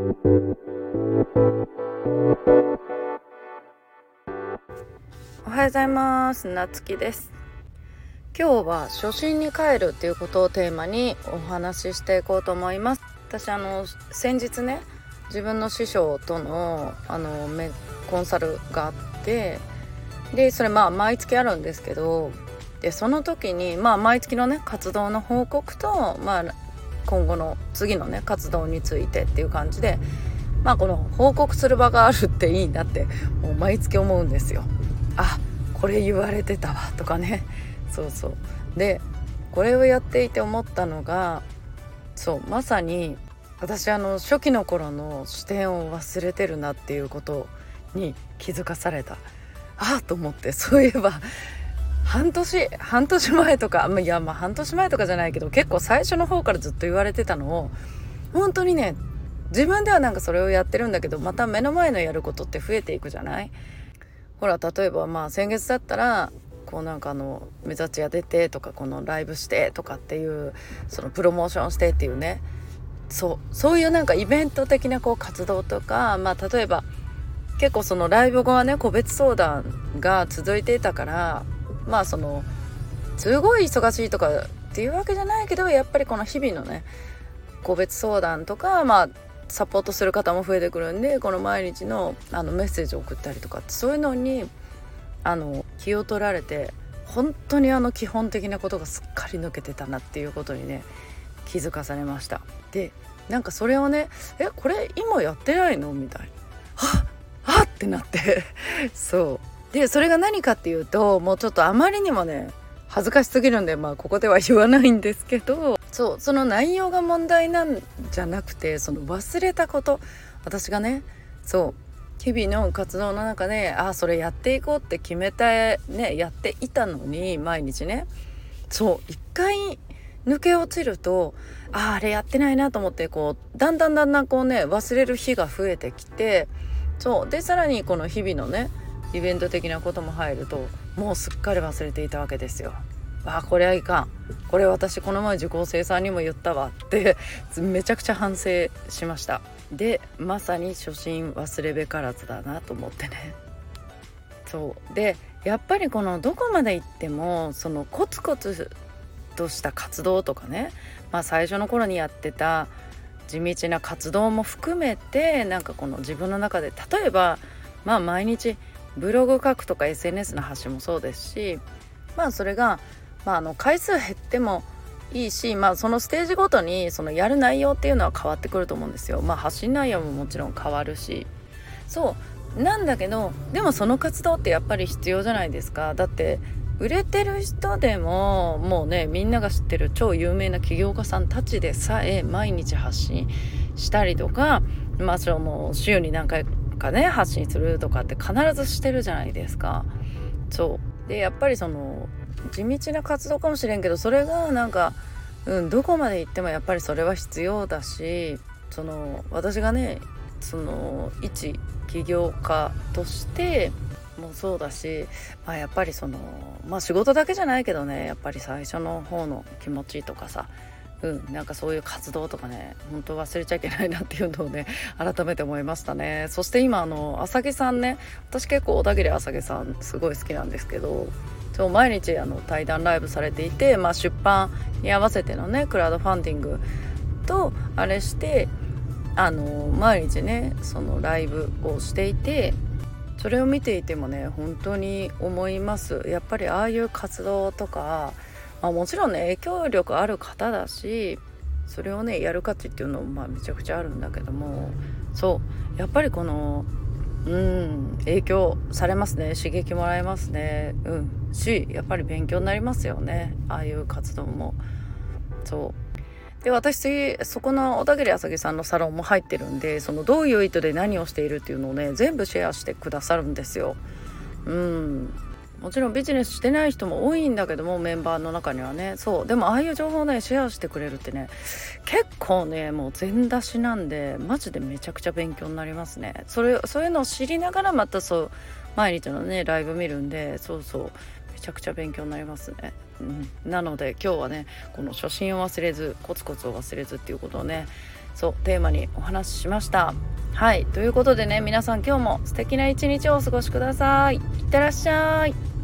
おはようございます。なつきです。今日は初心に帰るっていうことをテーマにお話ししていこうと思います。私あの先日ね自分の師匠とのあのコンサルがあってでそれまあ毎月あるんですけどでその時にまあ毎月のね活動の報告とまあ今後の次のね活動についてっていう感じでまあこの報告する場があるっていいなってもう毎月思うんですよ。あこれ言われてたわとかね。そうそう。でこれをやっていて思ったのがそうまさに私あの初期の頃の視点を忘れてるなっていうことに気づかされた。ああと思ってそういえば半年半年前とかいやまあ半年前とかじゃないけど結構最初の方からずっと言われてたのを本当にね自分ではなんかそれをやってるんだけどまた目の前のやることって増えていくじゃない？ほら例えばまあ先月だったらこうなんかあの目立ち屋出てとかこのライブしてとかっていうそのプロモーションしてっていうね。そうそういうなんかイベント的なこう活動とかまあ例えば結構そのライブ後はね個別相談が続いていたからまあそのすごい忙しいとかっていうわけじゃないけどやっぱりこの日々のね個別相談とかまあサポートする方も増えてくるんでこの毎日のあのメッセージを送ったりとかそういうのにあの気を取られて本当にあの基本的なことがすっかり抜けてたなっていうことにね気づかされました。でなんかそれをね「えこれ今やってないの?」みたいな「はっ！はっ!」ってなって。そう。でそれが何かっていうともうちょっとあまりにもね恥ずかしすぎるんでまあここでは言わないんですけどそうその内容が問題なんじゃなくてその忘れたこと私がねそう日々の活動の中でああそれやっていこうって決めたねやっていたのに毎日ねそう一回抜け落ちるとああれやってないなと思ってこうだんだんだんだんこうね忘れる日が増えてきてそうでさらにこの日々のねイベント的なことも入るともうすっかり忘れていたわけですよ。あこれはいかん。これ私この前受講生さんにも言ったわ。って めちゃくちゃ反省しました。でまさに初心忘れべからずだなと思ってね。そう。でやっぱりこのどこまで行ってもそのコツコツとした活動とかね、まあ、最初の頃にやってた地道な活動も含めてなんかこの自分の中で例えばまあ毎日ブログ書くとか SNS の発信もそうですしまあそれがまあ、あの回数減ってもいいし、まあ、そのステージごとにそのやる内容っていうのは変わってくると思うんですよ。まあ、発信内容ももちろん変わるしそうなんだけどでもその活動ってやっぱり必要じゃないですか。だって売れてる人でももうねみんなが知ってる超有名な起業家さんたちでさえ毎日発信したりとかまあその週に何回かね発信するとかって必ずしてるじゃないですか。そうでやっぱりその地道な活動かもしれんけどそれがなんか、うん、どこまで行ってもやっぱりそれは必要だしその私がねその一起業家としてもそうだし、まあ、やっぱりそのまあ仕事だけじゃないけどねやっぱり最初の方の気持ちとかさうん、なんかそういう活動とかね本当忘れちゃいけないなっていうのをね改めて思いましたね。そして今あの浅木さんね私結構小田切浅木さんすごい好きなんですけどそう毎日あの対談ライブされていて、まあ、出版に合わせてのねクラウドファンディングとあれしてあの毎日ねそのライブをしていてそれを見ていてもね本当に思います。やっぱりああいう活動とか、まあ、もちろんね影響力ある方だしそれをねやる価値っていうのもまあめちゃくちゃあるんだけどもそうやっぱりこのうん影響されますね刺激もらえますねうんしやっぱり勉強になりますよねああいう活動も。そう。で私そこの小田切あさぎさんのサロンも入ってるんでそのどういう意図で何をしているっていうのをね全部シェアしてくださるんですよ。うん。もちろんビジネスしてない人も多いんだけどもメンバーの中にはね。そう。でもああいう情報をねシェアしてくれるってね結構ねもう全出しなんでマジでめちゃくちゃ勉強になりますね。それそういうのを知りながらまたそう毎日のねライブ見るんでそうそう。めちゃくちゃ勉強になりますね、うん、なので今日はねこの初心を忘れずコツコツを忘れずっていうことをねそうテーマにお話ししました。はい。ということでね皆さん今日も素敵な一日をお過ごしください。いってらっしゃい。